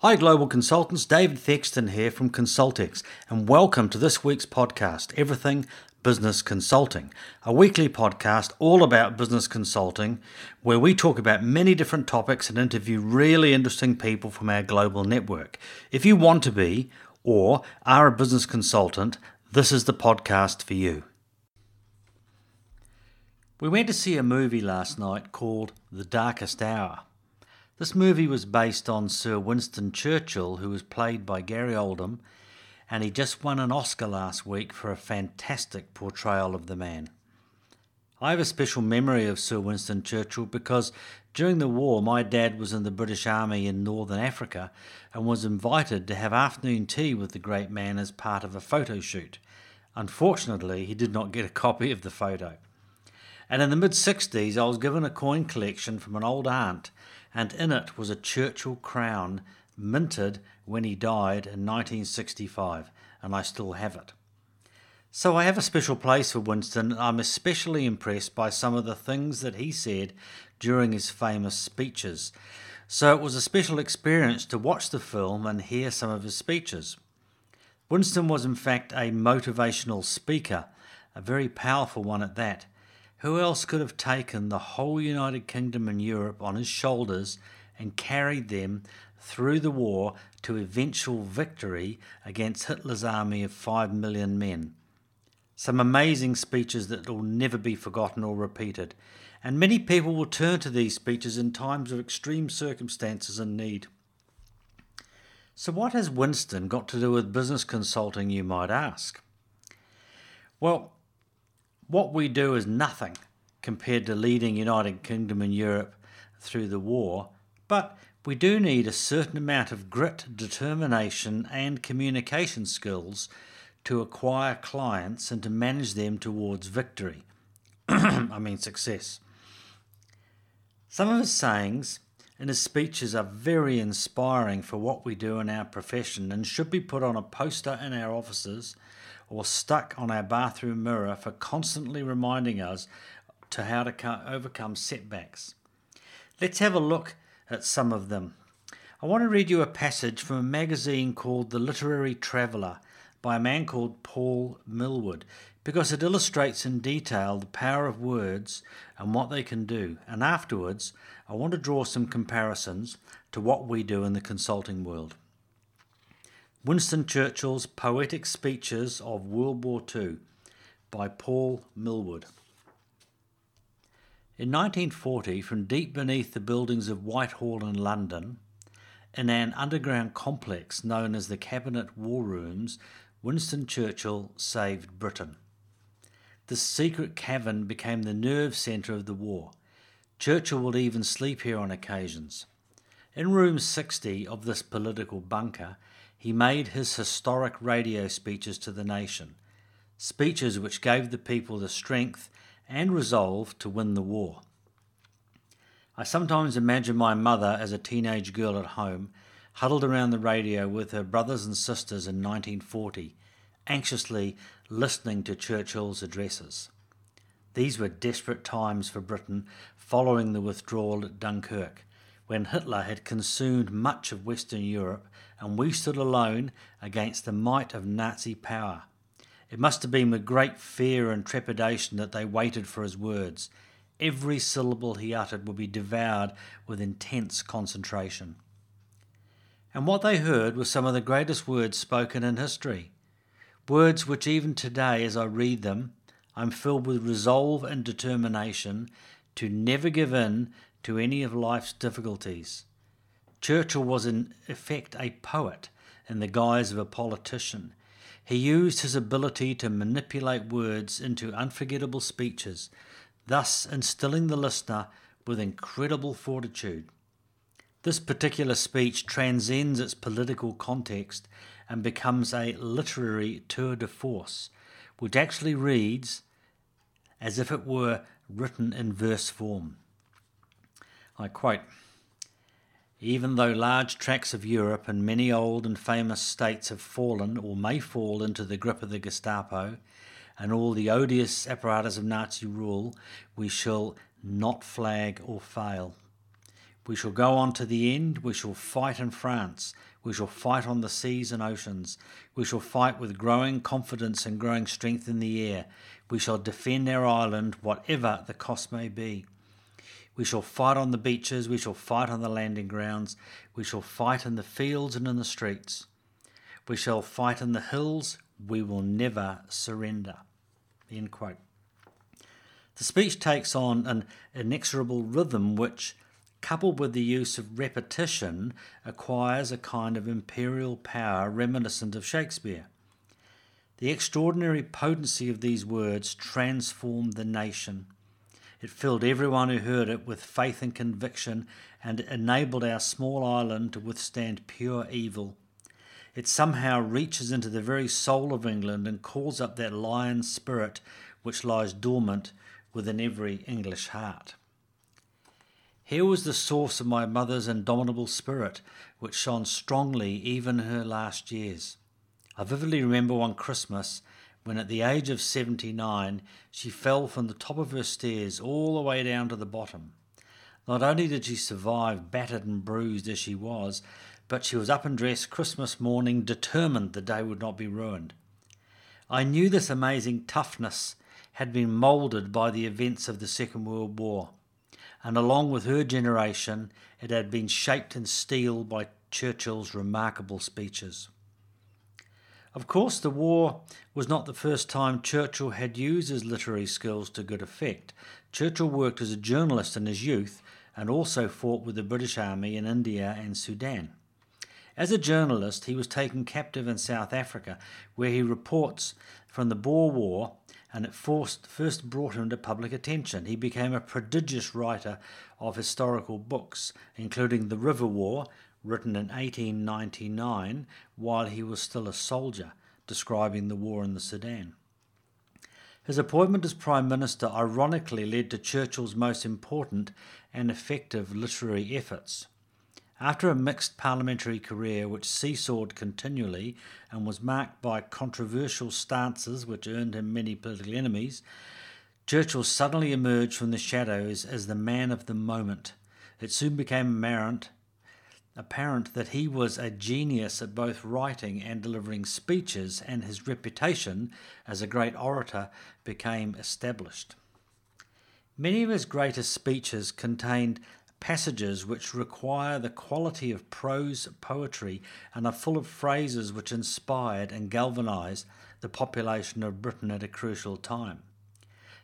Hi, global consultants. David Thexton here from ConsultX, and welcome to this week's podcast, Everything Business Consulting, a weekly podcast all about business consulting, where we talk about many different topics and interview really interesting people from our global network. If you want to be or are a business consultant, this is the podcast for you. We went to see a movie last night called The Darkest Hour. This movie was based on Sir Winston Churchill, who was played by Gary Oldman, and he just won an Oscar last week for a fantastic portrayal of the man. I have a special memory of Sir Winston Churchill because during the war my dad was in the British Army in Northern Africa and was invited to have afternoon tea with the great man as part of a photo shoot. Unfortunately, he did not get a copy of the photo. And in the mid 60s, I was given a coin collection from an old aunt and in it was a Churchill crown minted when he died in 1965, and I still have it. So I have a special place for Winston. and I'm especially impressed by some of the things that he said during his famous speeches. So it was a special experience to watch the film and hear some of his speeches. Winston was, in fact, a motivational speaker, a very powerful one at that. Who else could have taken the whole United Kingdom and Europe on his shoulders and carried them through the war to eventual victory against Hitler's army of five million men? Some amazing speeches that will never be forgotten or repeated, and many people will turn to these speeches in times of extreme circumstances and need. So, what has Winston got to do with business consulting, you might ask? Well, what we do is nothing compared to leading United Kingdom and Europe through the war, but we do need a certain amount of grit, determination, and communication skills to acquire clients and to manage them towards victory. I mean, success. Some of his sayings and his speeches are very inspiring for what we do in our profession and should be put on a poster in our offices or stuck on our bathroom mirror for constantly reminding us to how to overcome setbacks. Let's have a look at some of them. I want to read you a passage from a magazine called The Literary Traveller by a man called Paul Millward because it illustrates in detail the power of words and what they can do. And afterwards, I want to draw some comparisons to what we do in the consulting world. Winston Churchill's Poetic Speeches of World War II by Paul Millward. In 1940, from deep beneath the buildings of Whitehall in London, in an underground complex known as the Cabinet War Rooms, Winston Churchill saved Britain. This secret cavern became the nerve centre of the war. Churchill would even sleep here on occasions. In room 60 of this political bunker, he made his historic radio speeches to the nation, speeches which gave the people the strength and resolve to win the war. I sometimes imagine my mother as a teenage girl at home, huddled around the radio with her brothers and sisters in 1940, anxiously listening to Churchill's addresses. These were desperate times for Britain following the withdrawal at Dunkirk, when Hitler had consumed much of Western Europe and we stood alone against the might of Nazi power. It must have been with great fear and trepidation that they waited for his words. Every syllable he uttered would be devoured with intense concentration. And what they heard were some of the greatest words spoken in history. Words which, even today, as I read them, I'm filled with resolve and determination to never give in to any of life's difficulties. Churchill was in effect a poet in the guise of a politician. He used his ability to manipulate words into unforgettable speeches, thus instilling the listener with incredible fortitude. This particular speech transcends its political context and becomes a literary tour de force, which actually reads as if it were written in verse form. I quote even though large tracts of Europe and many old and famous states have fallen or may fall into the grip of the Gestapo and all the odious apparatus of Nazi rule, we shall not flag or fail. We shall go on to the end. We shall fight in France. We shall fight on the seas and oceans. We shall fight with growing confidence and growing strength in the air. We shall defend our island, whatever the cost may be. We shall fight on the beaches. We shall fight on the landing grounds. We shall fight in the fields and in the streets. We shall fight in the hills. We will never surrender. End quote. The speech takes on an inexorable rhythm which coupled with the use of repetition, acquires a kind of imperial power reminiscent of Shakespeare. The extraordinary potency of these words transformed the nation. It filled everyone who heard it with faith and conviction and enabled our small island to withstand pure evil. It somehow reaches into the very soul of England and calls up that lion spirit which lies dormant within every English heart. Here was the source of my mother's indomitable spirit, which shone strongly even her last years. I vividly remember one Christmas when, at the age of 79, she fell from the top of her stairs all the way down to the bottom. Not only did she survive, battered and bruised as she was, but she was up and dressed Christmas morning, determined the day would not be ruined. I knew this amazing toughness had been moulded by the events of the Second World War and along with her generation, it had been shaped in steel by Churchill's remarkable speeches. Of course, the war was not the first time Churchill had used his literary skills to good effect. Churchill worked as a journalist in his youth and also fought with the British Army in India and Sudan. As a journalist, he was taken captive in South Africa, where he reports from the Boer War and it first, first brought him to public attention. He became a prodigious writer of historical books, including The River War, written in 1899 while he was still a soldier, describing the war in the Sudan. His appointment as Prime Minister ironically led to Churchill's most important and effective literary efforts. After a mixed parliamentary career which seesawed continually and was marked by controversial stances which earned him many political enemies, Churchill suddenly emerged from the shadows as the man of the moment. It soon became apparent, apparent that he was a genius at both writing and delivering speeches, and his reputation as a great orator became established. Many of his greatest speeches contained passages which require the quality of prose poetry and are full of phrases which inspired and galvanized the population of Britain at a crucial time.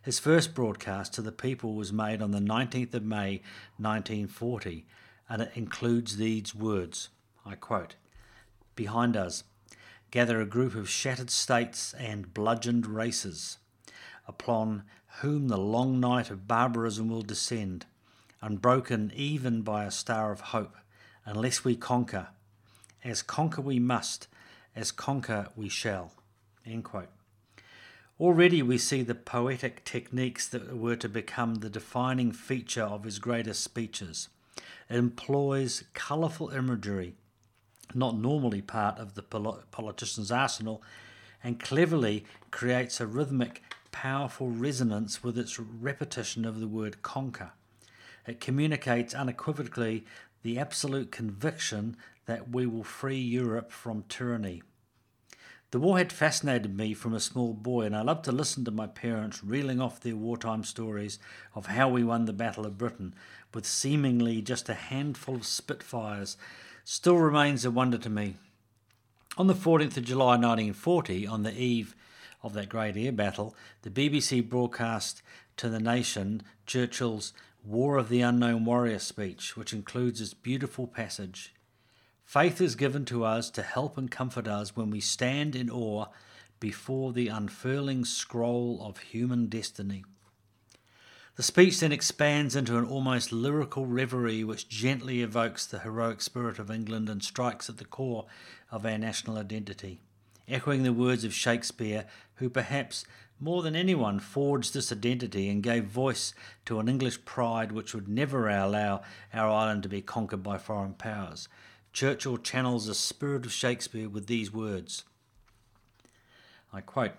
His first broadcast to the people was made on the 19th of May 1940, and it includes these words I quote Behind us gather a group of shattered states and bludgeoned races, upon whom the long night of barbarism will descend unbroken even by a star of hope, unless we conquer. As conquer we must, as conquer we shall. Already we see the poetic techniques that were to become the defining feature of his greatest speeches. Employs colourful imagery, not normally part of the politician's arsenal, and cleverly creates a rhythmic, powerful resonance with its repetition of the word conquer. It communicates unequivocally the absolute conviction that we will free Europe from tyranny. The war had fascinated me from a small boy, and I loved to listen to my parents reeling off their wartime stories of how we won the Battle of Britain with seemingly just a handful of Spitfires. Still remains a wonder to me. On the 14th of July 1940, on the eve of that great air battle, the BBC broadcast to the nation Churchill's War of the Unknown Warrior speech, which includes this beautiful passage Faith is given to us to help and comfort us when we stand in awe before the unfurling scroll of human destiny. The speech then expands into an almost lyrical reverie which gently evokes the heroic spirit of England and strikes at the core of our national identity. Echoing the words of Shakespeare, who perhaps more than anyone forged this identity and gave voice to an English pride which would never allow our island to be conquered by foreign powers. Churchill channels the spirit of Shakespeare with these words. I quote,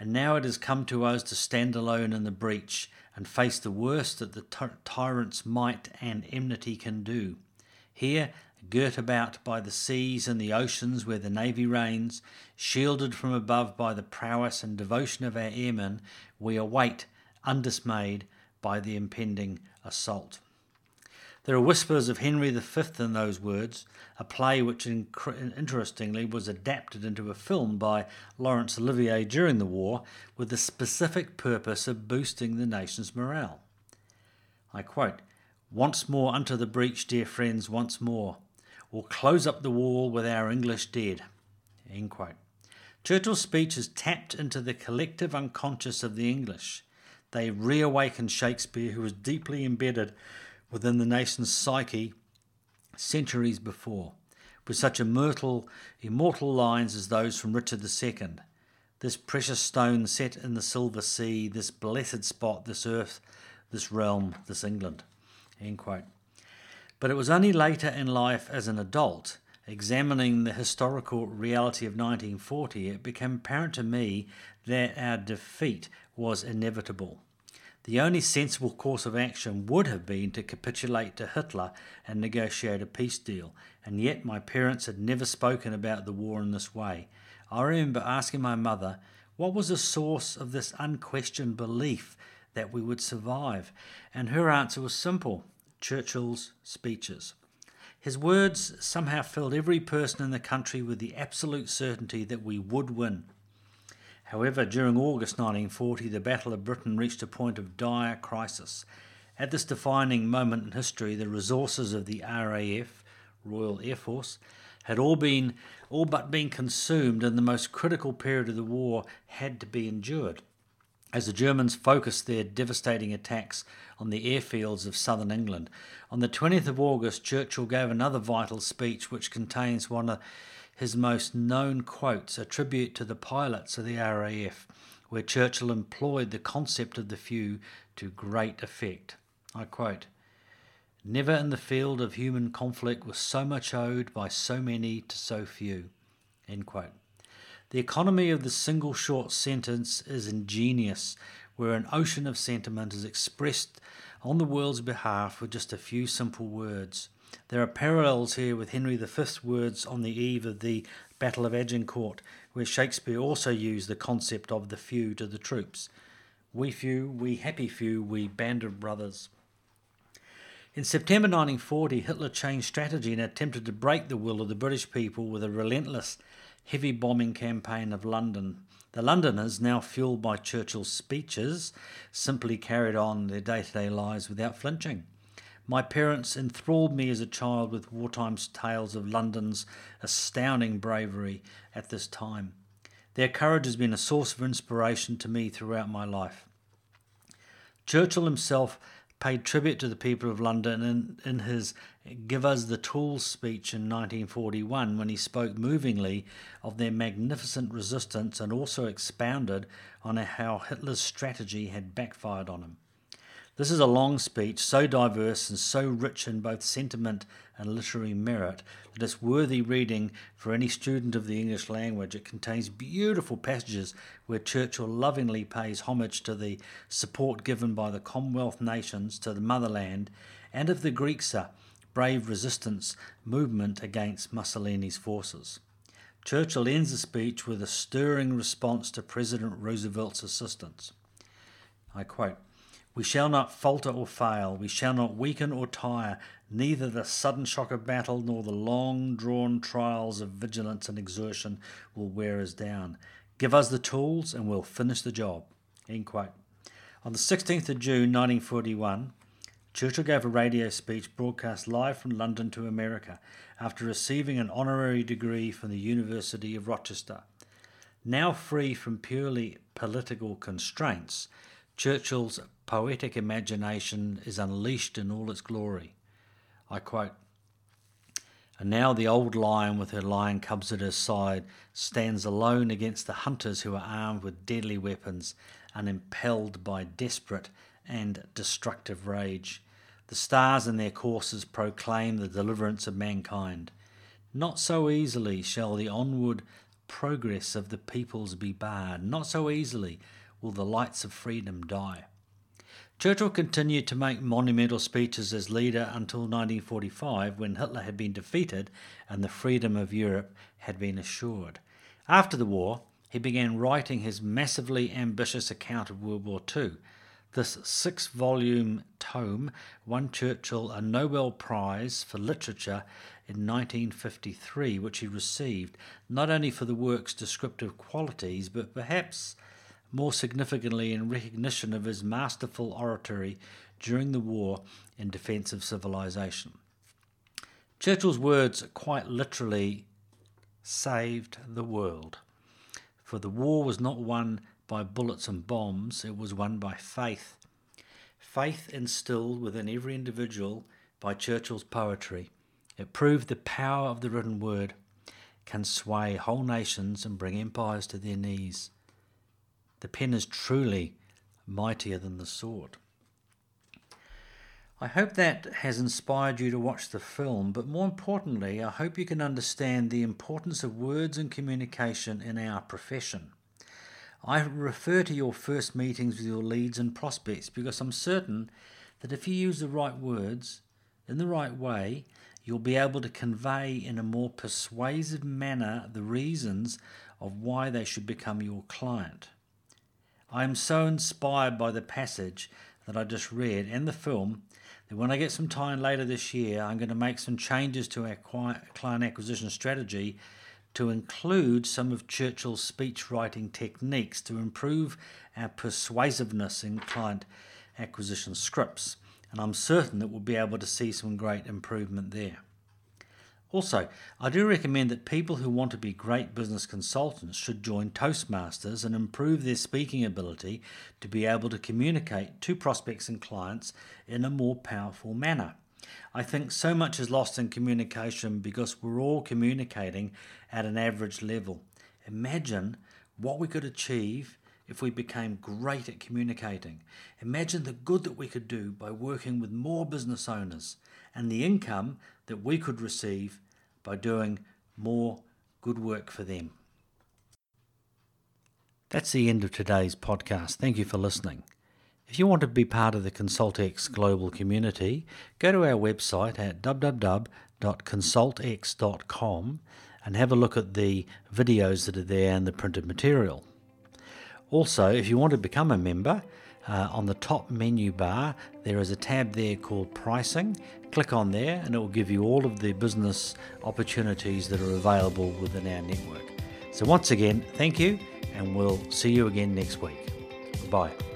And now it has come to us to stand alone in the breach, and face the worst that the ty- tyrant's might and enmity can do. Here, girt about by the seas and the oceans where the navy reigns, shielded from above by the prowess and devotion of our airmen, we await, undismayed by the impending assault. There are whispers of Henry V in those words, a play which interestingly was adapted into a film by Laurence Olivier during the war with the specific purpose of boosting the nation's morale. I quote, Once more unto the breach, dear friends, once more, or close up the wall with our English dead. End quote. Churchill's speech has tapped into the collective unconscious of the English. They reawakened Shakespeare, who was deeply embedded within the nation's psyche centuries before, with such immortal, immortal lines as those from Richard II. This precious stone set in the silver sea, this blessed spot, this earth, this realm, this England. But it was only later in life as an adult, examining the historical reality of 1940, it became apparent to me that our defeat was inevitable. The only sensible course of action would have been to capitulate to Hitler and negotiate a peace deal, and yet my parents had never spoken about the war in this way. I remember asking my mother what was the source of this unquestioned belief that we would survive, and her answer was simple Churchill's speeches. His words somehow filled every person in the country with the absolute certainty that we would win. However, during August 1940, the Battle of Britain reached a point of dire crisis. At this defining moment in history, the resources of the RAF, Royal Air Force, had all been all but been consumed, and the most critical period of the war had to be endured. As the Germans focused their devastating attacks on the airfields of southern England, on the 20th of August, Churchill gave another vital speech which contains one of his most known quotes, a tribute to the pilots of the RAF, where Churchill employed the concept of the few to great effect. I quote, Never in the field of human conflict was so much owed by so many to so few. End quote. The economy of the single short sentence is ingenious, where an ocean of sentiment is expressed on the world's behalf with just a few simple words. There are parallels here with Henry V's words on the eve of the Battle of Agincourt, where Shakespeare also used the concept of the few to the troops. We few, we happy few, we band of brothers. In September 1940, Hitler changed strategy and attempted to break the will of the British people with a relentless, heavy bombing campaign of London. The Londoners, now fueled by Churchill's speeches, simply carried on their day to day lives without flinching. My parents enthralled me as a child with wartime tales of London's astounding bravery at this time. Their courage has been a source of inspiration to me throughout my life. Churchill himself paid tribute to the people of London in, in his Give Us the Tools speech in 1941 when he spoke movingly of their magnificent resistance and also expounded on how Hitler's strategy had backfired on him. This is a long speech, so diverse and so rich in both sentiment and literary merit that it's worthy reading for any student of the English language. It contains beautiful passages where Churchill lovingly pays homage to the support given by the Commonwealth nations to the motherland and of the Greeks' brave resistance movement against Mussolini's forces. Churchill ends the speech with a stirring response to President Roosevelt's assistance. I quote, we shall not falter or fail, we shall not weaken or tire, neither the sudden shock of battle nor the long drawn trials of vigilance and exertion will wear us down. Give us the tools and we'll finish the job. End quote. On the 16th of June 1941, Churchill gave a radio speech broadcast live from London to America after receiving an honorary degree from the University of Rochester. Now free from purely political constraints, Churchill's poetic imagination is unleashed in all its glory. I quote, And now the old lion with her lion cubs at her side stands alone against the hunters who are armed with deadly weapons and impelled by desperate and destructive rage. The stars in their courses proclaim the deliverance of mankind. Not so easily shall the onward progress of the peoples be barred. Not so easily will the lights of freedom die. Churchill continued to make monumental speeches as leader until 1945 when Hitler had been defeated and the freedom of Europe had been assured. After the war, he began writing his massively ambitious account of World War II. This six volume tome won Churchill a Nobel Prize for Literature in 1953, which he received not only for the work's descriptive qualities, but perhaps more significantly in recognition of his masterful oratory during the war in defence of civilization. Churchill's words quite literally saved the world, for the war was not won by bullets and bombs, it was won by faith. Faith instilled within every individual by Churchill's poetry. It proved the power of the written word can sway whole nations and bring empires to their knees. The pen is truly mightier than the sword. I hope that has inspired you to watch the film, but more importantly, I hope you can understand the importance of words and communication in our profession. I refer to your first meetings with your leads and prospects because I'm certain that if you use the right words in the right way, you'll be able to convey in a more persuasive manner the reasons of why they should become your client. I am so inspired by the passage that I just read and the film that when I get some time later this year, I'm going to make some changes to our client acquisition strategy to include some of Churchill's speech writing techniques to improve our persuasiveness in client acquisition scripts. And I'm certain that we'll be able to see some great improvement there. Also, I do recommend that people who want to be great business consultants should join Toastmasters and improve their speaking ability to be able to communicate to prospects and clients in a more powerful manner. I think so much is lost in communication because we're all communicating at an average level. Imagine what we could achieve if we became great at communicating. Imagine the good that we could do by working with more business owners and the income that we could receive by doing more good work for them. That's the end of today's podcast. Thank you for listening. If you want to be part of the ConsultX global community, go to our website at www.consultx.com and have a look at the videos that are there and the printed material. Also, if you want to become a member, uh, on the top menu bar, there is a tab there called Pricing. Click on there, and it will give you all of the business opportunities that are available within our network. So, once again, thank you, and we'll see you again next week. Bye.